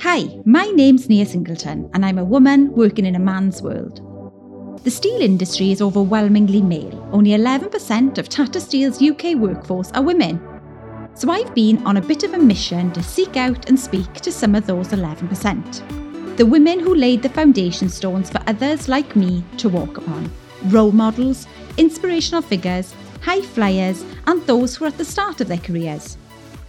Hi, my name's Nia Singleton, and I'm a woman working in a man's world. The steel industry is overwhelmingly male. Only 11% of Tata Steel's UK workforce are women. So I've been on a bit of a mission to seek out and speak to some of those 11%. The women who laid the foundation stones for others like me to walk upon. Role models, inspirational figures, high flyers, and those who are at the start of their careers.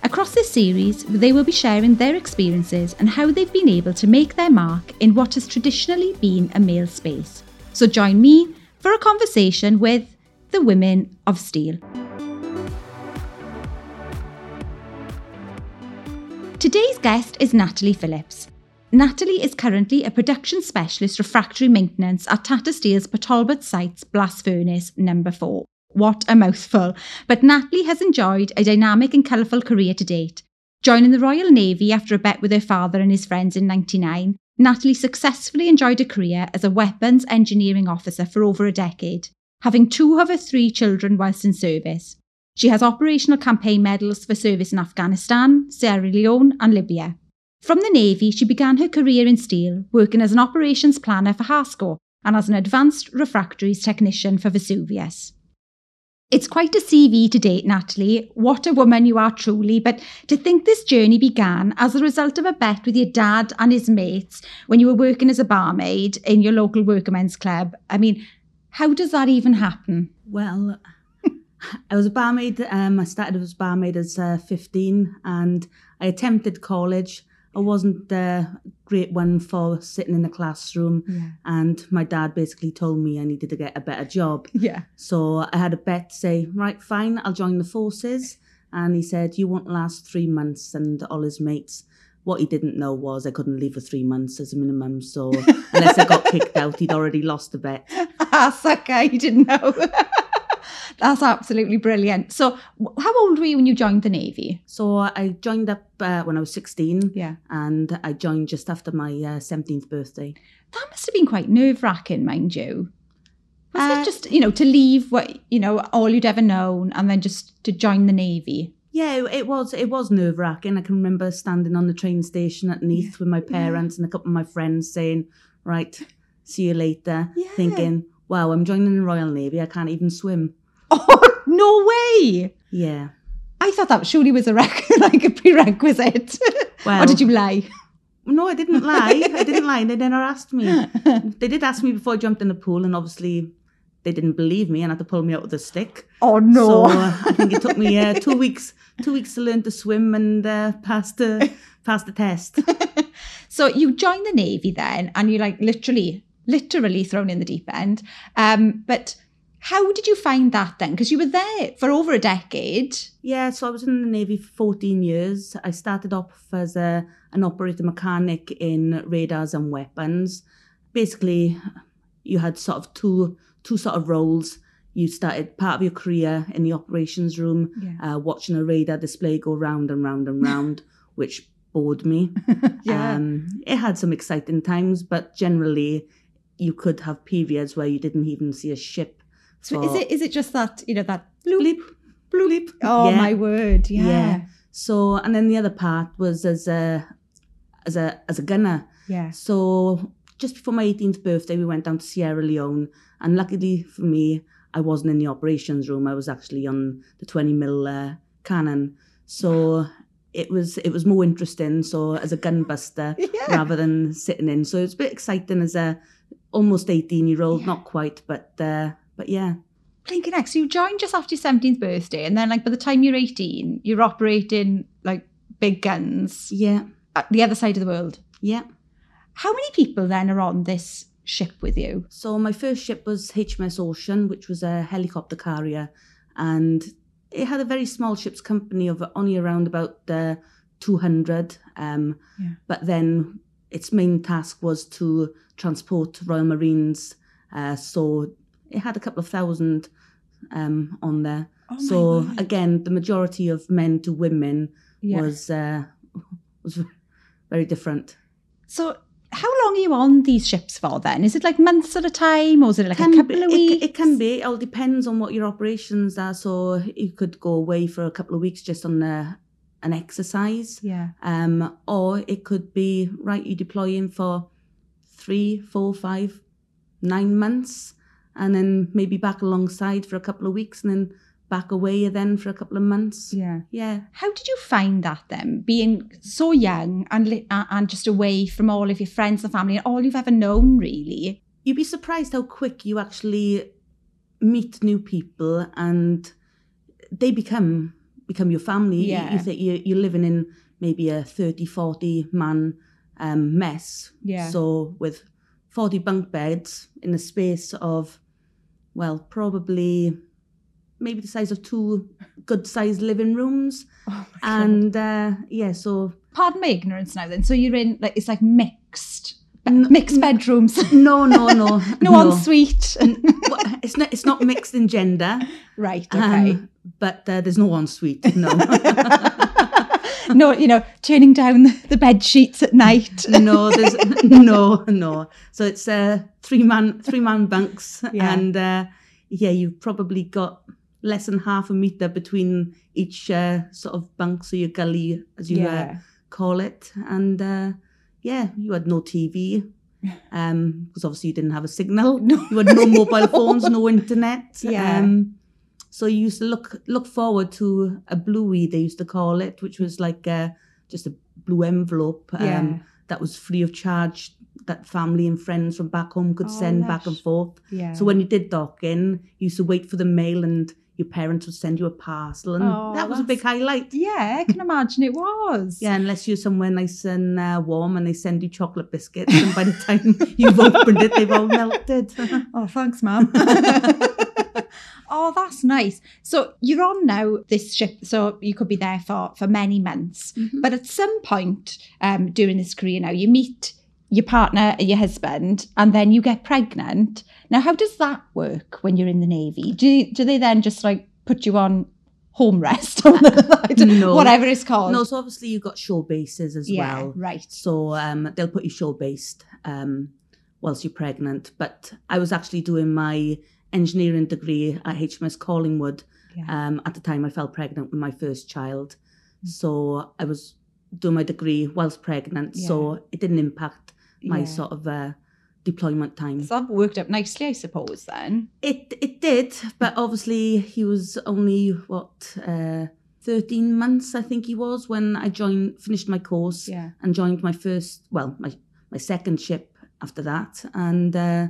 Across this series, they will be sharing their experiences and how they've been able to make their mark in what has traditionally been a male space. So join me for a conversation with the women of steel. Today's guest is Natalie Phillips. Natalie is currently a production specialist refractory maintenance at Tata Steel's Port Talbot site's blast furnace number 4. What a mouthful. But Natalie has enjoyed a dynamic and colourful career to date. Joining the Royal Navy after a bet with her father and his friends in 99, Natalie successfully enjoyed a career as a weapons engineering officer for over a decade, having two of her three children whilst in service. She has operational campaign medals for service in Afghanistan, Sierra Leone, and Libya. From the Navy, she began her career in steel, working as an operations planner for Harsco and as an advanced refractories technician for Vesuvius. It's quite a CV to date, Natalie. What a woman you are truly. But to think this journey began as a result of a bet with your dad and his mates when you were working as a barmaid in your local workmen's club. I mean, how does that even happen? Well, I was a barmaid. Um, I started as a barmaid as uh, 15 and I attempted college. I wasn't the great one for sitting in the classroom. Yeah. And my dad basically told me I needed to get a better job. Yeah. So I had a bet say, right, fine, I'll join the forces. And he said, you won't last three months. And all his mates, what he didn't know was I couldn't leave for three months as a minimum. So unless I got kicked out, he'd already lost the bet. Ah, sucker, you didn't know. That's absolutely brilliant. So, how old were you when you joined the Navy? So I joined up uh, when I was 16. Yeah. And I joined just after my uh, 17th birthday. That must have been quite nerve wracking, mind you. Was Uh, it just, you know, to leave what, you know, all you'd ever known and then just to join the Navy? Yeah, it- was it was nerve wracking. I can remember standing on the train station at Neath with my parents and a couple of my friends saying, "Right, see you later." Yeah. Thinking, "Wow, I'm joining the Royal Navy. I can't even swim." Oh, no way. Yeah. I thought that surely was a rec- like a prerequisite. or did you lie? No, I didn't lie. I didn't lie. They never asked me. They did ask me before I jumped in the pool, and obviously they didn't believe me and had to pull me out with a stick. Oh no! So uh, I think it took me uh, two weeks two weeks to learn to swim and uh, pass the pass the test. So you joined the Navy then, and you like literally, literally thrown in the deep end. Um, but how did you find that then? Because you were there for over a decade. Yeah, so I was in the Navy for 14 years. I started off as a, an operator mechanic in radars and weapons. Basically, you had sort of two two sort of roles. You started part of your career in the operations room, Yeah. uh, watching a radar display go round and round and round, which bored me. Yeah. Um, it had some exciting times, but generally, you could have periods where you didn't even see a ship. So is it is it just that you know that bleep, bleep? Oh Yeah. my word! Yeah. Yeah. So, and then the other part was as a as a as a gunner. Yeah. So, just before my 18th birthday, we went down to Sierra Leone, and luckily for me, I wasn't in the operations room. I was actually on the 20 mil uh, cannon. So it was it was more interesting. So as a gun buster Yeah. rather than sitting in. So it's a bit exciting as a almost 18 year old, Yeah. not quite, but uh, but yeah. Blinking heck. So you joined just after your seventeenth birthday, and then like by the time you're eighteen, you're operating like big guns Yeah, at the other side of the world. yeah. How many people then are on this ship with you? So my first ship was HMS Ocean, which was a helicopter carrier, and it had a very small ship's company of only around about uh, 200. Um, Yeah. But then its main task was to transport Royal Marines. Uh, so it had a couple of thousand um, on there. Oh so again, the majority of men to women Yeah. was uh, was very different. So how long are you on these ships for then? Is it like months at a time or is it like Can a couple be- of it, weeks? It can be. It all depends on what your operations are. So you could go away for a couple of weeks just on a, an exercise. Yeah. Um, or it could be right, you deploy in for three, four, five, nine months, and then maybe back alongside for a couple of weeks, and then back away then for a couple of months. Yeah. Yeah. How did you find that then, being so young and li- and just away from all of your friends and family and all you've ever known, really? You'd be surprised how quick you actually meet new people and they become become your family. Yeah. You, think you, you're living in maybe a 30, 40 man um, mess. Yeah. So with 40 bunk beds in a space of, well, probably maybe the size of two good sized living rooms. Oh And uh, yeah, so pardon my ignorance now. Then, so you're in like it's like mixed, N- mixed bedrooms, no, no, no. no, ensuite. Well, it's not it's not mixed in gender. right. Okay. Um, but uh, there's no ensuite, no. no, you know, turning down the, the bed sheets at night. no, there's no, no. So it's uh, three man three man bunks, Yeah. and uh, yeah, you've probably got less than half a meter between each uh, sort of bunk, so your gully, as you uh, yeah. call it, and uh, yeah, you had no TV. Um, because obviously you didn't have a signal. No. You had no mobile phones, no internet. Yeah. Um, so you used to look look forward to a bluey, they used to call it, which was like uh, just a blue envelope um, Yeah. that was free of charge that family and friends from back home could Oh, send back and forth. Yeah. So when you did dock in, you used to wait for the mail and your parents would send you a parcel. And Oh, that was a big highlight. yeah, I can imagine it was. Yeah, unless you're somewhere nice and uh, warm and they send you chocolate biscuits, and by the time you've opened it, they've all melted. Oh, thanks, ma'am. oh, that's nice. So you're on now this ship, so you could be there for for many months. Mhm. But at some point um, during this career, now you meet your partner, your husband, and then you get pregnant. Now, how does that work when you're in the navy? Do do they then just like put you on home rest or I don't- No. whatever it's called? No, so obviously you've got shore bases as yeah, well. right. So um, they'll put you shore based um, whilst you're pregnant. But I was actually doing my engineering degree at HMS Collingwood. Yeah. Um, at the time, I fell pregnant with my first child. Mm. So I was doing my degree whilst pregnant. So it didn't impact my Yeah. sort of uh, deployment time. So that worked out nicely, I suppose. Then. It it did, but obviously he was only what uh, thirteen months, I think he was, when I joined, finished my course, Yeah. and joined my first, well, my my second ship after that, and uh,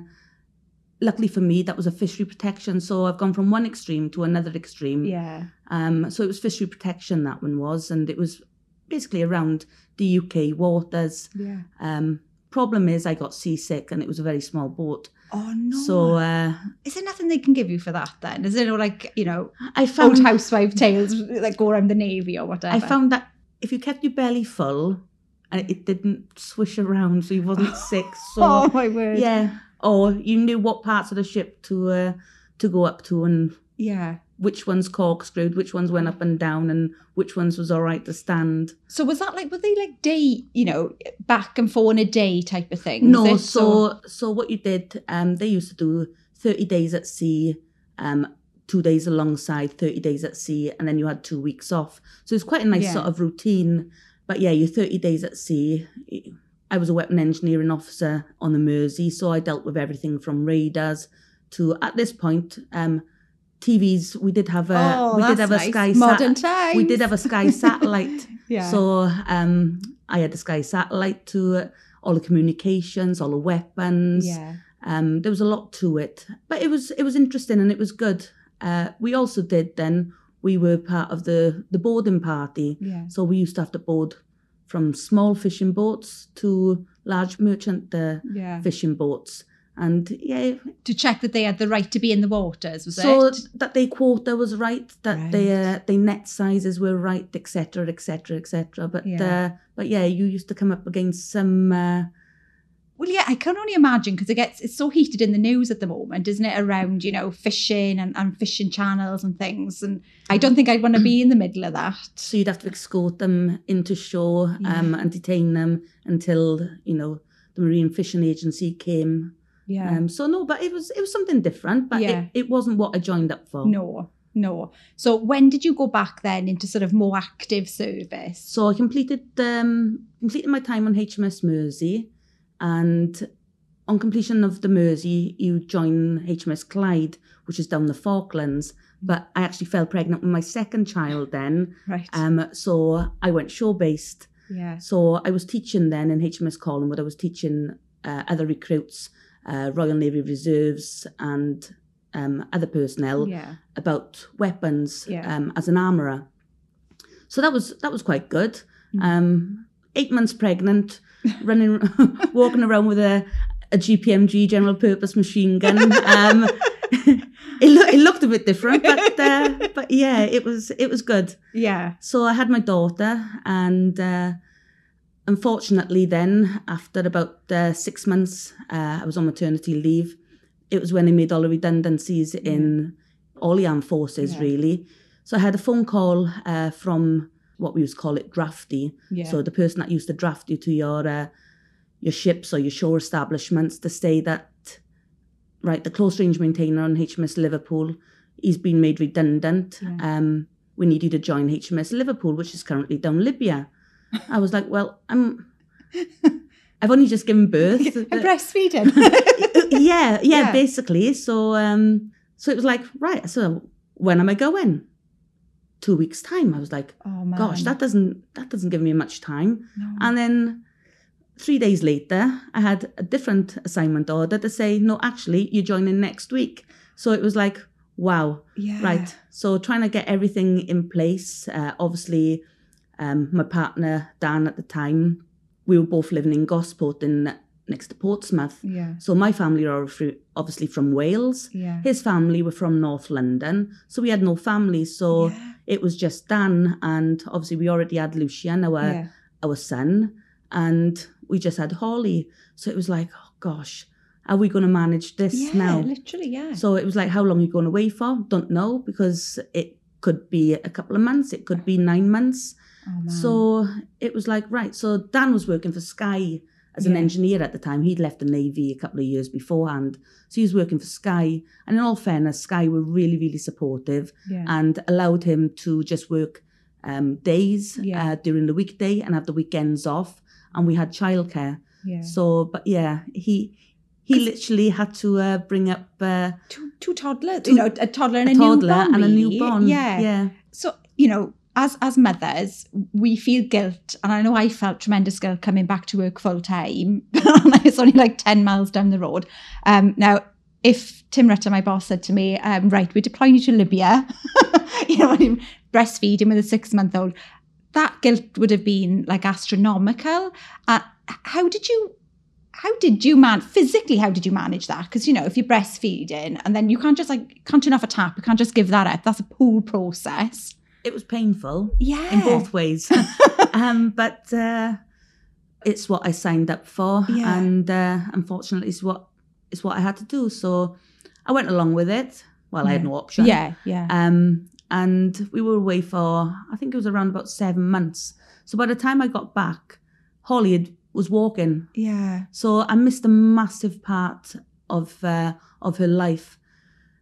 luckily for me, that was a fishery protection. So I've gone from one extreme to another extreme. Yeah. Um, so it was fishery protection that one was, and it was basically around the UK waters. Yeah. Um, problem is, I got seasick, and it was a very small boat. Oh no. So uh, is there nothing they can give you for that then? Is there no like, you know, I found old housewife tales that go around the navy or whatever? I found that if you kept your belly full and it didn't swish around so you wasn't sick, so oh my word. yeah, or you knew what parts of the ship to uh, to go up to and Yeah. which ones corkscrewed, which ones went up and down, and which ones was all right to stand. So was that like were they like day, you know, back and forth in a day type of thing? No, so so what you did, um, they used to do thirty days at sea, um, two days alongside, thirty days at sea, and then you had two weeks off. So it's quite a nice Yeah. sort of routine. But yeah, you're thirty days at sea. I was a weapon engineering officer on the Mersey, so I dealt with everything from radars to at this point, um, TVs. We did have a oh, we did have a nice. sky modern sat- we did have a sky satellite. yeah. So um, I had a Sky satellite to uh, all the communications, all the weapons. yeah. Um, there was a lot to it, but it was it was interesting and it was good. Uh, we also did then. We were part of the the boarding party, Yeah. so we used to have to board from small fishing boats to large merchant uh, Yeah. fishing boats, and yeah, To check that they had the right to be in the waters, was so it? that their quota was right, that Right. their their net sizes were right, etc., etc., etc. But Yeah. uh, but yeah, you used to come up against some. Well, yeah, I can only imagine because it gets it's so heated in the news at the moment, isn't it? Around you know fishing and, and fishing channels and things, and I don't think I'd want to be in the middle of that. so you'd have to escort them into shore um, Yeah. and detain them until you know the Marine Fishing Agency came. Yeah. Um, so no, but it was it was something different. But Yeah. it, it wasn't what I joined up for. no. No. So when did you go back then into sort of more active service? So I completed um, completed my time on HMS Mersey, and on completion of the Mersey, you join HMS Clyde, which is down the Falklands. But I actually fell pregnant with my second child then. Right. Um, so I went shore based. yeah. So I was teaching then in HMS Collingwood. I was teaching uh, other recruits, uh, Royal Navy Reserves, and um, other personnel Yeah. about weapons Yeah. um, as an armourer. So that was that was quite good. Mm. Um, eight months pregnant, running, walking around with a, a GPMG general purpose machine gun. Um, it, loo- it looked a bit different, but uh, but yeah, it was it was good. Yeah. So I had my daughter, and uh, unfortunately, then after about uh, six months, uh, I was on maternity leave. It was when they made all the redundancies in all the armed forces, Yeah. really. So I had a phone call uh, from what we used to call it drafty. Yeah. So the person that used to draft you to your uh, your ships or your shore establishments to say that right, the close range maintainer on HMS Liverpool, he's been made redundant. Um, we need you to join HMS Liverpool, which is currently down Libya. I was like, well, I'm. I've only just given birth. I'm breastfeeding. yeah, yeah, Yeah. basically. So, um, so it was like, right. So, when am I going? Two weeks time. I was like, oh man. gosh, that doesn't that doesn't give me much time. No. And then three days later, I had a different assignment order to say, no, actually, you're joining next week. So it was like, wow, yeah. right. So trying to get everything in place. Uh, obviously, um, my partner Dan at the time, we were both living in Gosport in next to Portsmouth. Yeah. So my family are obviously from Wales. Yeah. His family were from North London, so we had no family. So yeah. It was just Dan, and obviously we already had Lucian, our yeah. our son, and we just had Holly. So it was like, oh gosh, are we going to manage this Yeah, now? literally, yeah. So it was like, how long are you going away for? Don't know because it could be a couple of months, it could be nine months. oh. So it was like, right. So Dan was working for Sky as an engineer at the time. He'd left the Navy a couple of years beforehand. So he was working for Sky. And in all fairness, Sky were really, really supportive yeah. and allowed him to just work um, days Yeah. uh, during the weekday and have the weekends off. And we had childcare. yeah. So, but yeah, he he literally had to uh, bring up uh, two, two toddlers, Two- you know, a toddler and a, a toddler newborn. and a newborn. Yeah. yeah. So, you know, as as mothers, we feel guilt. And I know I felt tremendous guilt coming back to work full time. it's only like 10 miles down the road. Um, now, if Tim Rutter, my boss, said to me, um, right, we're deploying you to Libya, you know, I'm breastfeeding with a six month old, that guilt would have been like astronomical. Uh, how did you how did you man physically how did you manage that because you know if you're breastfeeding and then you can't just like can't turn off a tap you can't just give that up that's a pool process It was painful yeah in both ways. um, but uh, it's what I signed up for, Yeah. and uh, unfortunately, it's what it's what I had to do. So I went along with it. Well, I had no option. yeah yeah Um, and we were away for I think it was around about seven months. So by the time I got back, Holly had, was walking. yeah So I missed a massive part of uh, of her life.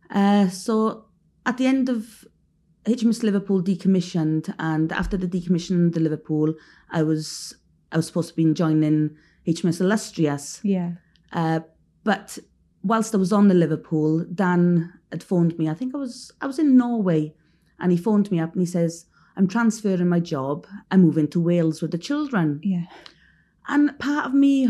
Uh, so at the end of HMS Liverpool decommissioned, and after the decommissioning the Liverpool, I was I was supposed to be joining HMS Illustrious. yeah Uh, but whilst I was on the Liverpool, Dan had phoned me. I think I was I was in Norway, and he phoned me up and he says, "I'm transferring my job. I'm moving to Wales with the children." yeah And part of me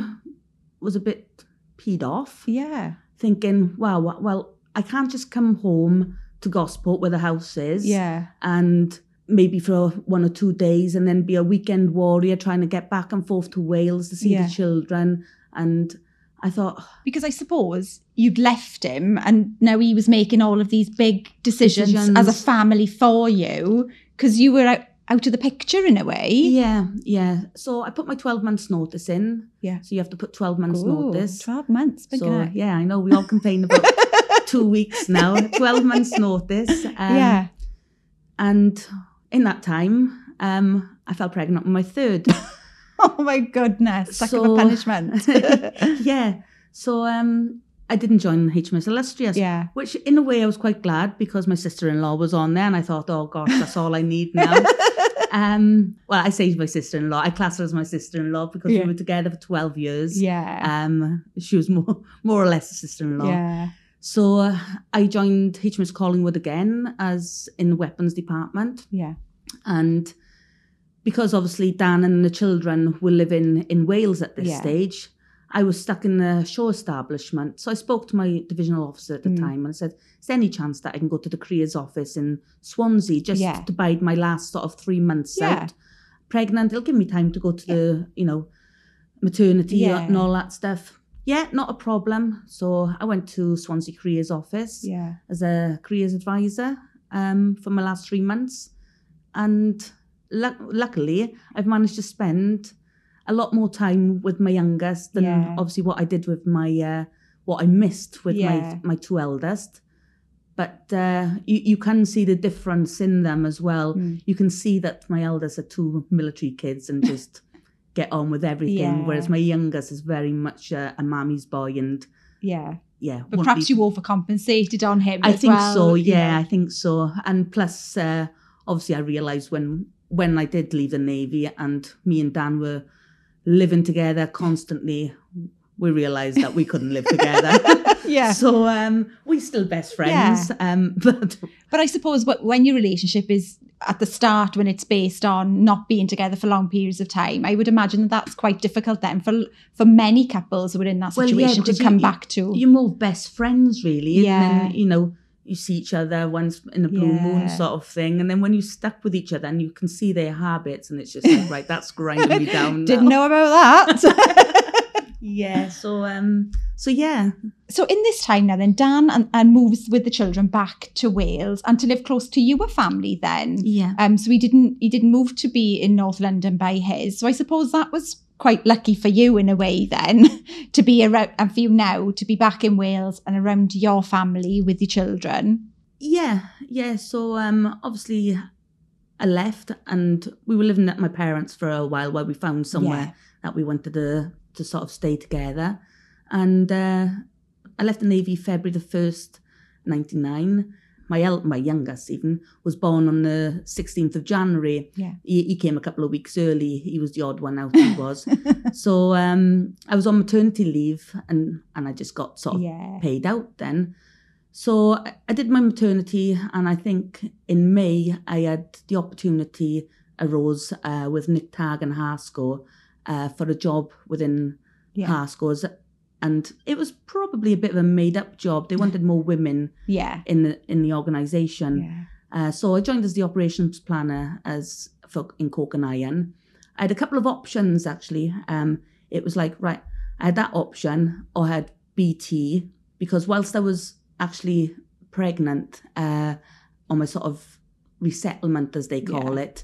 was a bit peed off, yeah thinking, wow, well, I can't just come home to Gosport where the house is yeah and maybe for one or two days and then be a weekend warrior trying to get back and forth to Wales to see Yeah. the children. And I thought, because I suppose you'd left him and now he was making all of these big decisions, Decisions. as a family for you because you were out, out of the picture in a way. yeah, yeah. So I put my 12 months notice in. Yeah. So you have to put 12 months Ooh, notice. 12 months. So yeah, I know we all complain about two weeks now, 12 months notice. Um, yeah. And in that time, um, I fell pregnant with my third. Oh my goodness. Suck of a punishment. yeah. So um, I didn't join HMS Illustrious. Yeah. Which, in a way, I was quite glad because my sister in law was on there, and I thought, oh gosh, that's all I need now. um, well, I say my sister in law. I class her as my sister in law because Yeah. we were together for 12 years. Yeah. Um, she was more, more or less a sister in law. yeah. So I joined HMS Collingwood again as in the weapons department. Yeah. And because obviously Dan and the children were living in Wales at this yeah. stage, I was stuck in the show establishment. So I spoke to my divisional officer at the mm. time and I said, is there any chance that I can go to the careers office in Swansea just yeah. to bide my last sort of three months yeah. out? Pregnant, it'll give me time to go to yeah. the, you know, maternity yeah. and all that stuff. Yeah, not a problem. So I went to Swansea Careers office Yeah. as a careers advisor um, for my last three months. And luck luckily, I've managed to spend a lot more time with my youngest than Yeah. obviously what I did with my, uh, what I missed with Yeah. my, my two eldest. But uh, you, you can see the difference in them as well. Mm. You can see that my eldest are two military kids and just get on with everything, Yeah. whereas my youngest is very much a, a mammy's boy and Yeah. yeah. But perhaps be- you overcompensated on him. I think well, so. you Yeah. I think so. And plus, uh, obviously, I realised when when I did leave the navy and me and Dan were living together constantly, we realised that we couldn't live together. Yeah. So um, we're still best friends. Um, but But I suppose what, when your relationship is at the start, when it's based on not being together for long periods of time, I would imagine that that's quite difficult then for for many couples who are in that Well, yeah, situation to come you- back to. you're more best friends, really. And Yeah. then, you know, you see each other once in a blue moon sort of thing. And then when you're stuck with each other and you can see their habits, and it's just like, right, that's grinding me down. Didn't know about that. Yeah. So um. So yeah. so in this time now, then Dan and, and moves with the children back to Wales and to live close to your family. Then, Yeah. um, so he didn't he didn't move to be in North London by his. So I suppose that was quite lucky for you in a way then to be around and for you now to be back in Wales and around your family with your children. Yeah, yeah. So um, obviously, I left, and we were living at my parents for a while, while we found somewhere that we wanted to to sort of stay together. And uh, I left the navy February the first, ninety nine. My el- my youngest even was born on the sixteenth of January. Yeah. He, he came a couple of weeks early. He was the odd one out. He was. so um, I was on maternity leave, and and I just got sort of Yeah. paid out then. So I- I did my maternity, and I think in May I had the opportunity arose uh, with Nick Tag and Harsco uh, for a job within Yeah. Harsco's, and it was probably a bit of a made up job. They wanted more women Yeah. in the in the organisation. Yeah. Uh, so I joined as the operations planner as for in Coke and Iron. I had a couple of options actually. Um, it was like right, I had that option or I had BT because whilst I was actually pregnant uh, on my sort of resettlement as they call it,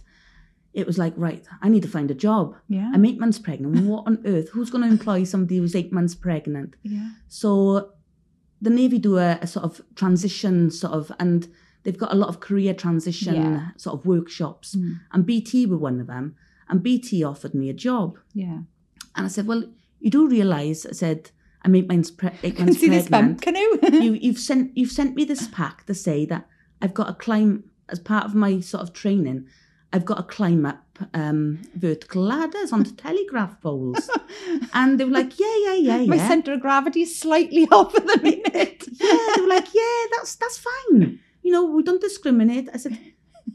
it was like right, I need to find a job. Yeah. I'm eight months pregnant. What on earth? Who's going to employ somebody who's eight months pregnant? yeah. So the Navy do a, a sort of transition sort of, and they've got a lot of career transition Yeah. sort of workshops. Mm. And BT were one of them. And BT offered me a job. Yeah. And I said, well, you do realise, I said, I'm eight months, pre- eight Can months see this bump, pregnant. can you? you, you've sent you've sent me this pack to say that I've got to climb as part of my sort of training. I've got to climb up um, vertical ladders onto telegraph poles, and they were like, "Yeah, yeah, yeah, yeah." My centre of gravity is slightly off at the minute. yeah, they were like, yeah, that's that's fine. You know, we don't discriminate. I said,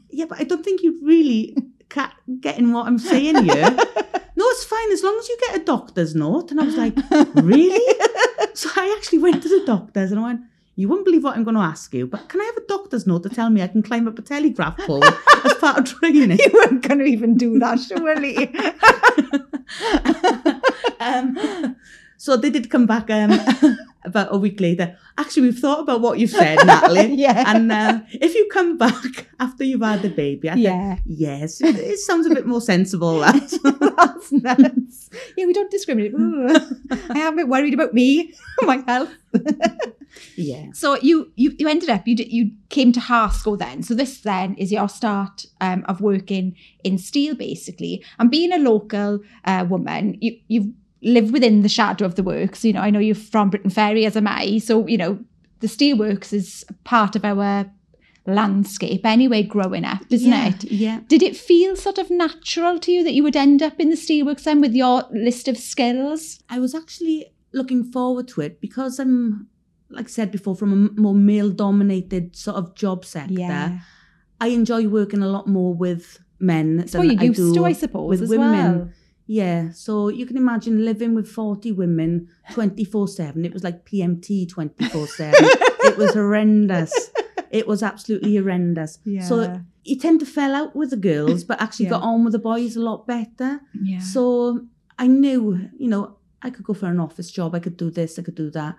yeah, but I don't think you really ca- getting what I'm saying here. no, it's fine as long as you get a doctor's note. And I was like, really? so I actually went to the doctors and I went, you wouldn't believe what I'm going to ask you, but can I have a doctor's note to tell me I can climb up a telegraph pole as part of training? you weren't going to even do that, surely. um, so they did come back um, about a week later. Actually, we've thought about what you've said, Natalie. yeah. And uh, if you come back after you've had the baby, I think, yeah. yes, it, it sounds a bit more sensible. That. That's nuts. Yeah, we don't discriminate. I am a bit worried about me, my health. yeah. So you you you ended up you you came to Harsco then. So this then is your start um, of working in steel basically, and being a local uh, woman. You you've live within the shadow of the works. You know, I know you're from Briton Ferry, as am I. So, you know, the steelworks is part of our landscape anyway growing up, isn't yeah, it? Yeah. Did it feel sort of natural to you that you would end up in the steelworks then with your list of skills? I was actually looking forward to it because I'm, like I said before, from a more male dominated sort of job sector. Yeah. I enjoy working a lot more with men than what you're I used do to, I suppose, with as women. well. Yeah, so you can imagine living with 40 women 24 7. It was like PMT 24 7. It was horrendous. It was absolutely horrendous. So you tend to fell out with the girls, but actually Yeah. got on with the boys a lot better. yeah. So I knew, you know, I could go for an office job. I could do this. I could do that.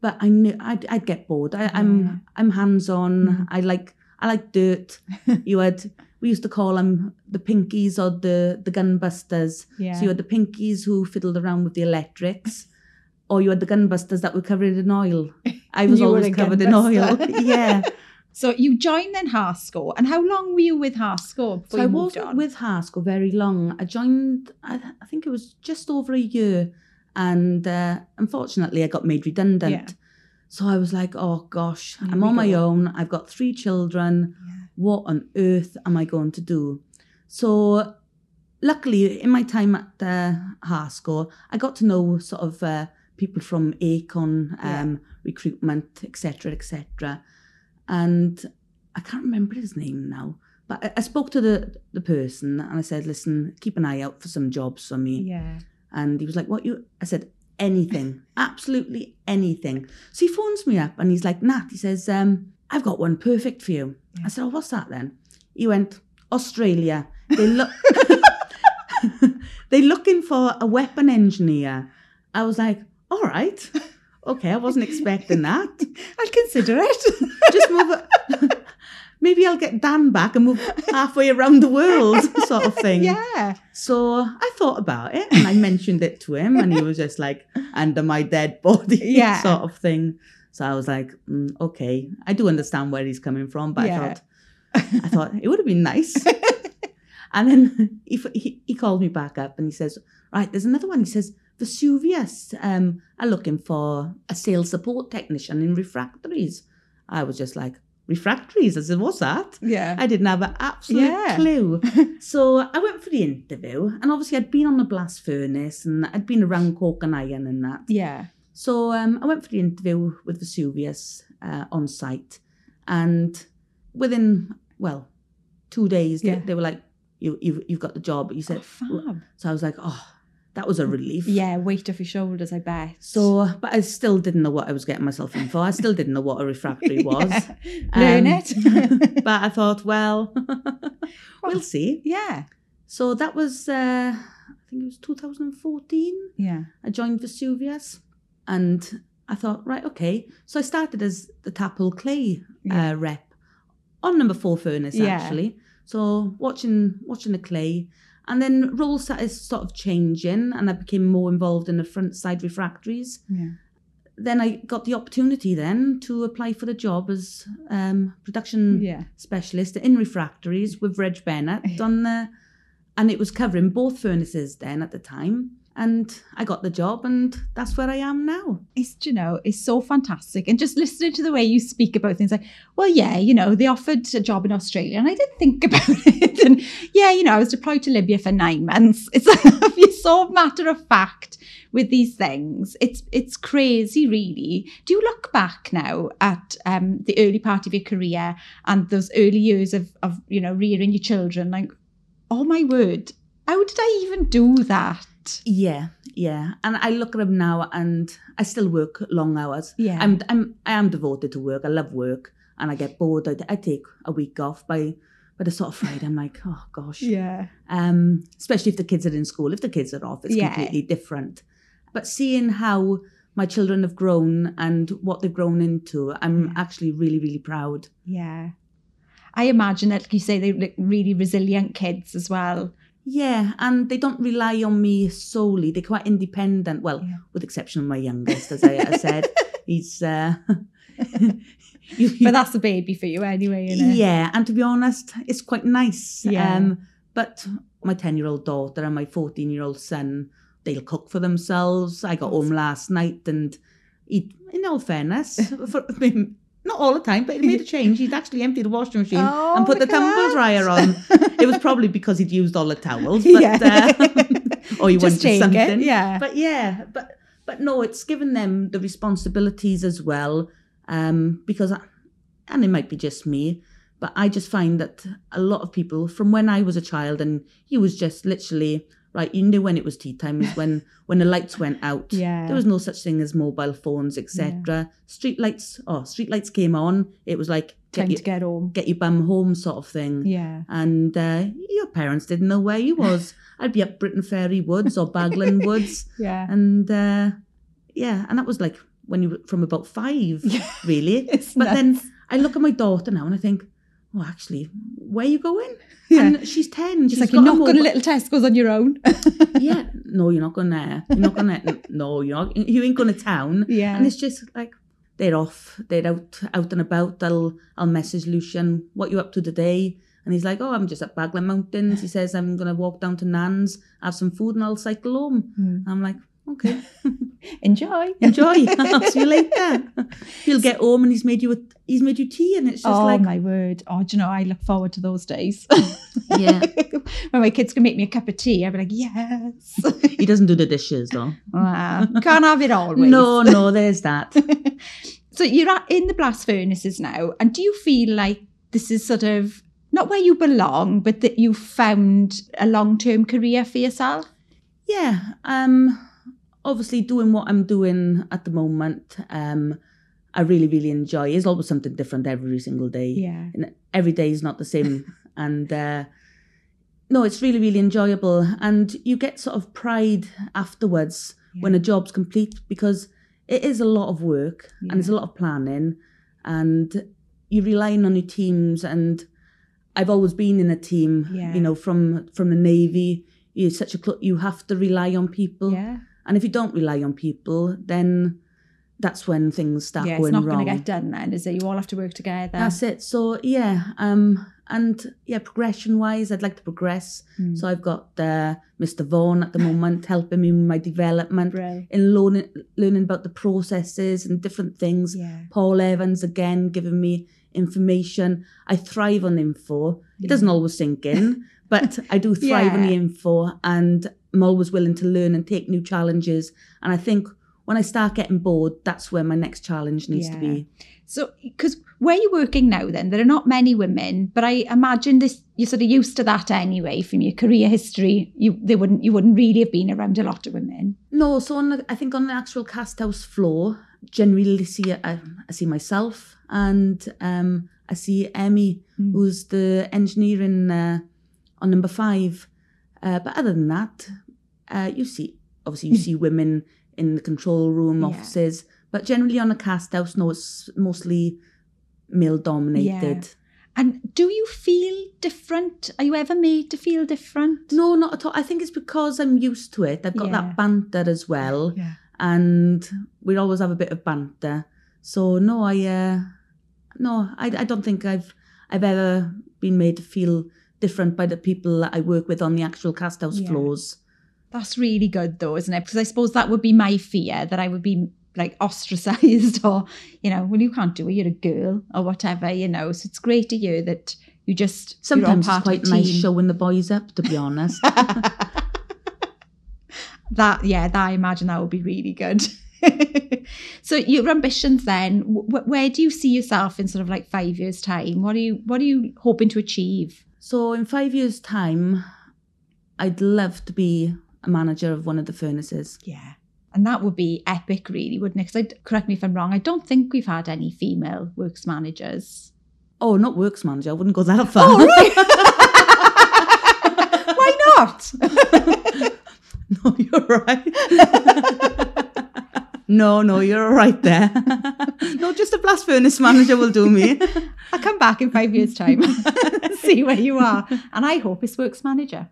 But I knew I'd, I'd get bored. I, Yeah. I'm I'm hands on. Mhm. I like I like dirt. you had we used to call them the pinkies or the the gunbusters. yeah. So you had the pinkies who fiddled around with the electrics, or you had the gunbusters that were covered in oil. I was always covered in oil. yeah. So you joined then Harsco, and how long were you with before So I wasn't on? with Harsco very long. I joined, I, I think it was just over a year. And uh, unfortunately, I got made redundant. Yeah. So I was like, oh gosh, Here I'm on my own. I've got three children. Yeah. What on earth am I going to do? So luckily, in my time at uh, Harsco, I got to know sort of uh, people from Acorn, Yeah. um, recruitment, etc., etc. And I can't remember his name now. But I, I spoke to the the person and I said, "Listen, keep an eye out for some jobs for me." Yeah. And he was like, "What you?" I said, "Anything, absolutely anything." So he phones me up and he's like, "Nat," he says, um, "I've got one perfect for you." I said, "Oh, what's that then?" He went, "Australia. They look, they're looking for a weapon engineer." I was like, "All right." Okay, I wasn't expecting that. I'll consider it. Just move it. Maybe I'll get Dan back and move halfway around the world, sort of thing. yeah. So I thought about it and I mentioned it to him, and he was just like, under my dead body, Yeah. sort of thing. So I was like, mm, okay, I do understand where he's coming from, but Yeah. I thought, I thought it would have been nice. and then he, he he called me back up and he says, right, there's another one. He says, Vesuvius um, are looking for a sales support technician in refractories. I was just like, refractories? I said, what's that? Yeah. I didn't have an absolute Yeah. clue. so I went for the interview, and obviously I'd been on the blast furnace and I'd been around coke and iron and that. yeah. So um, I went for the interview with Vesuvius uh, on site, and within well two days, they, Yeah. they were like, "You, you've, you've got the job." You said, Oh, fab. so I was like, "Oh, that was a relief." Yeah, weight off your shoulders, I bet. So, but I still didn't know what I was getting myself in for. I still didn't know what a refractory was. Yeah. Learn Um, it. but I thought, well, we'll see. yeah. So that was, uh, I think it was 2014. Yeah. I joined Vesuvius and I thought, right, okay. So I started as the Taphole Clay Yeah. uh, rep on number four furnace, Yeah. actually. So watching watching the clay. And then roles started sort of changing and I became more involved in the front side refractories. Yeah. Then I got the opportunity then to apply for the job as um, production Yeah. specialist in refractories with Reg Bennett on the, and it was covering both furnaces then at the time. And I got the job, and that's where I am now. It's, you know, it's so fantastic. And just listening to the way you speak about things like, well, yeah, you know, they offered a job in Australia and I didn't think about it. And yeah, you know, I was deployed to Libya for nine months. It's so matter of fact with these things. It's it's crazy, really. Do you look back now at um, the early part of your career and those early years of, of, you know, rearing your children, like, oh my word, how did I even do that? Yeah, yeah. And I look at them now, and I still work long hours. Yeah. I'm, I'm, I am devoted to work. I love work, and I get bored. I, I take a week off by, by the sort of Friday. I'm like, oh gosh. yeah. um, especially if the kids are in school. If the kids are off, it's Yeah. completely different. But seeing how my children have grown and what they've grown into, I'm Yeah. actually really, really proud. Yeah. I imagine that, like you say, they're like really resilient kids as well. Yeah, and they don't rely on me solely. They're quite independent. Well, Yeah. with exception of my youngest, as I, I said, he's. Uh, you- you- But that's a baby for you anyway, isn't it? yeah, and to be honest, it's quite nice. Yeah. Um, but my ten-year-old daughter and my fourteen-year-old son, they'll cook for themselves. I got home last night and he, in all fairness, for, not all the time, but he made a change. He'd actually emptied the washing machine Oh, and put the tumble dryer on. it was probably because he'd used all the towels, but Yeah. uh, or he Just wanted take it, something. yeah. But yeah, but but no, it's given them the responsibilities as well. Um, because I, and it might be just me, but I just find that a lot of people from when I was a child and he was just literally right, you knew when it was tea time is when when the lights went out. Yeah. There was no such thing as mobile phones, etc. Street lights, oh, street lights came on. It was like Time get, to get home. get your bum home sort of thing Yeah. and uh, your parents didn't know where you was. I'd be up Briton Ferry Woods or Baglan Woods, Yeah. and uh, yeah, and that was like when you were from about five, really. But then. I look at my daughter now and I think, oh, actually, where you going? Yeah. And she's ten. She's she's like, you're not going to little Tesco's on your own. yeah, no, you're not going there. You're not going to. No, you're not. You ain't going to town. Yeah. And it's just like they're off, they're out, out and about. I'll, I'll message Lucian, what you up to today? And he's like, oh, I'm just at Baglan Mountains. He says I'm gonna walk down to Nan's, have some food, and I'll cycle home. Hmm. I'm like, okay, Enjoy. enjoy. I'll see you later. He'll get home and he's made you a, he's made you tea, and it's just oh like, my word! Oh, do you know? I look forward to those days. yeah. when my kids can make me a cup of tea, I'll be like, yes. He doesn't do the dishes though. wow, can't have it always. No, no, there's that. So you're at, in the blast furnaces now, and do you feel like this is sort of not where you belong, but that you found a long-term career for yourself? Yeah. Um obviously doing what I'm doing at the moment, um, I really, really enjoy. It's always something different every single day. Yeah. And every day is not the same. and uh no, it's really, really enjoyable. And you get sort of pride afterwards when a job's complete because it is a lot of work and there's a lot of planning and you're relying on your teams and I've always been in a team, Yeah. you know, from from the Navy. You're such a cl- you have to rely on people. Yeah. And if you don't rely on people, then that's when things start Yeah, it's not going to get done then, is it? You all have to work together. That's it. So yeah, um, and yeah, progression wise, I'd like to progress. Mm. So I've got uh, Mr. Vaughan at the moment helping me with my development in learning learning about the processes and different things. Yeah. Paul Evans again giving me information. I thrive on info. It doesn't always sink in, but I do thrive on the info and I'm always willing to learn and take new challenges. And I think when I start getting bored, that's where my next challenge needs to be. So, because where you're working now, then there are not many women, but I imagine this you're sort of used to that anyway from your career history. You they wouldn't you wouldn't really have been around a lot of women. No, so on the, I think on the actual cast house floor, generally see I, I see myself and um, I see Emmy, Mm. who's the engineer in uh, on number five. Uh, but other than that, uh, you see obviously you see women in the control room Yeah. offices, but generally on a cast house, no, it's mostly male dominated. And do you feel different? Are you ever made to feel different? No, not at all. I think it's because I'm used to it. I've got Yeah. that banter as well. Yeah. and we always have a bit of banter. So no, I uh, no, I, I don't think I've I've ever been made to feel different by the people that I work with on the actual cast house Yeah. floors. That's really good though, isn't it? Because I suppose that would be my fear that I would be like ostracized or, you know, well, you can't do it, you're a girl or whatever, you know. So it's great to hear that you just Sometimes it's quite nice showing the boys up, to be honest. that yeah that i imagine that would be really good so your ambitions then wh- where do you see yourself in sort of like five years time what are you what are you hoping to achieve so in five years' time, I'd love to be a manager of one of the furnaces. yeah and that would be epic really wouldn't it 'Cause I, correct me if i'm wrong i don't think we've had any female works managers Oh, not works manager. I wouldn't go that far. oh right why not No, you're right. no, no, you're right there. no, just a blast furnace manager will do me. i'll come back in five years time see where you are and i hope it's works manager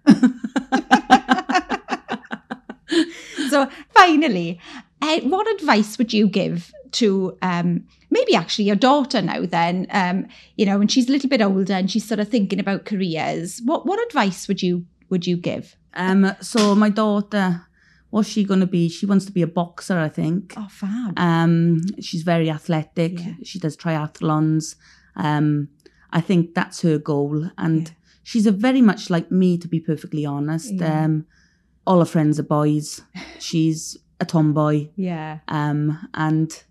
so finally uh, what advice would you give to um, maybe actually your daughter now then um, you know when she's a little bit older and she's sort of thinking about careers what what advice would you would you give Um, so my daughter, what's she going to be? She wants to be a boxer, I think. Oh, fab. Um, she's very athletic. Yeah. She does triathlons. Um, I think that's her goal, and Yeah. she's a very much like me, to be perfectly honest. Yeah. Um, all her friends are boys. She's a tomboy, yeah. um, and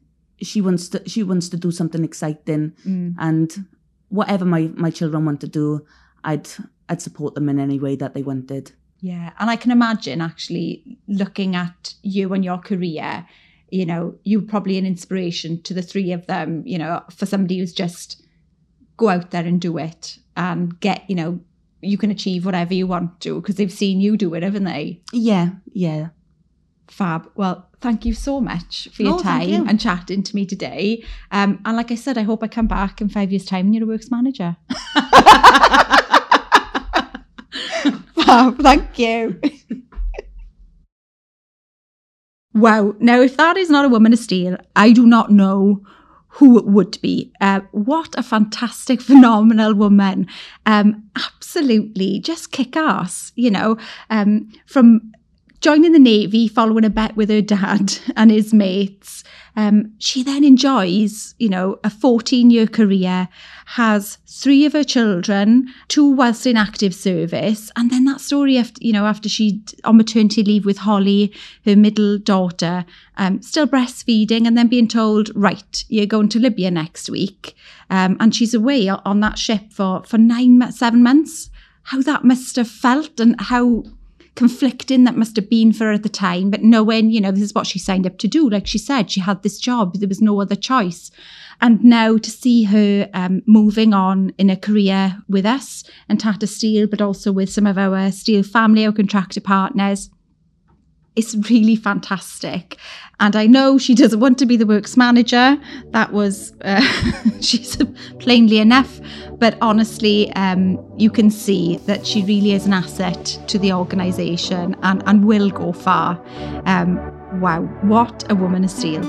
she wants to she wants to do something exciting. Mm. And whatever my my children want to do, I'd I'd support them in any way that they wanted. Yeah. And I can imagine actually looking at you and your career, you know, you're probably an inspiration to the three of them, you know, for somebody who's just go out there and do it and get, you know, you can achieve whatever you want to because they've seen you do it, haven't they? Yeah, yeah. Fab. Well, thank you so much for your thank time you. and chatting to me today. Um, and like I said, I hope I come back in five years' time and you're a works manager. Fab. Thank you. wow. Now, if that is not a woman of steel, I do not know who it would be. Uh, what a fantastic, phenomenal woman. Um, absolutely, just kick ass, you know, um, from joining the Navy, following a bet with her dad and his mates. Um, she then enjoys, you know, a 14 year career, has three of her children, two whilst in active service. And then that story, after, you know, after she on maternity leave with Holly, her middle daughter, um, still breastfeeding, and then being told, right, you're going to Libya next week. Um, and she's away on that ship for, for nine, seven months. How that must have felt and how conflicting that must have been for her at the time, but knowing, you know, this is what she signed up to do. Like she said, she had this job, there was no other choice. And now to see her um, moving on in a career with us and Tata Steel, but also with some of our steel family, our contractor partners, it's really fantastic. And I know she doesn't want to be the works manager. That was, uh, she's plainly enough. But honestly, um, you can see that she really is an asset to the organisation and, and will go far. Um, wow, what a woman of steel.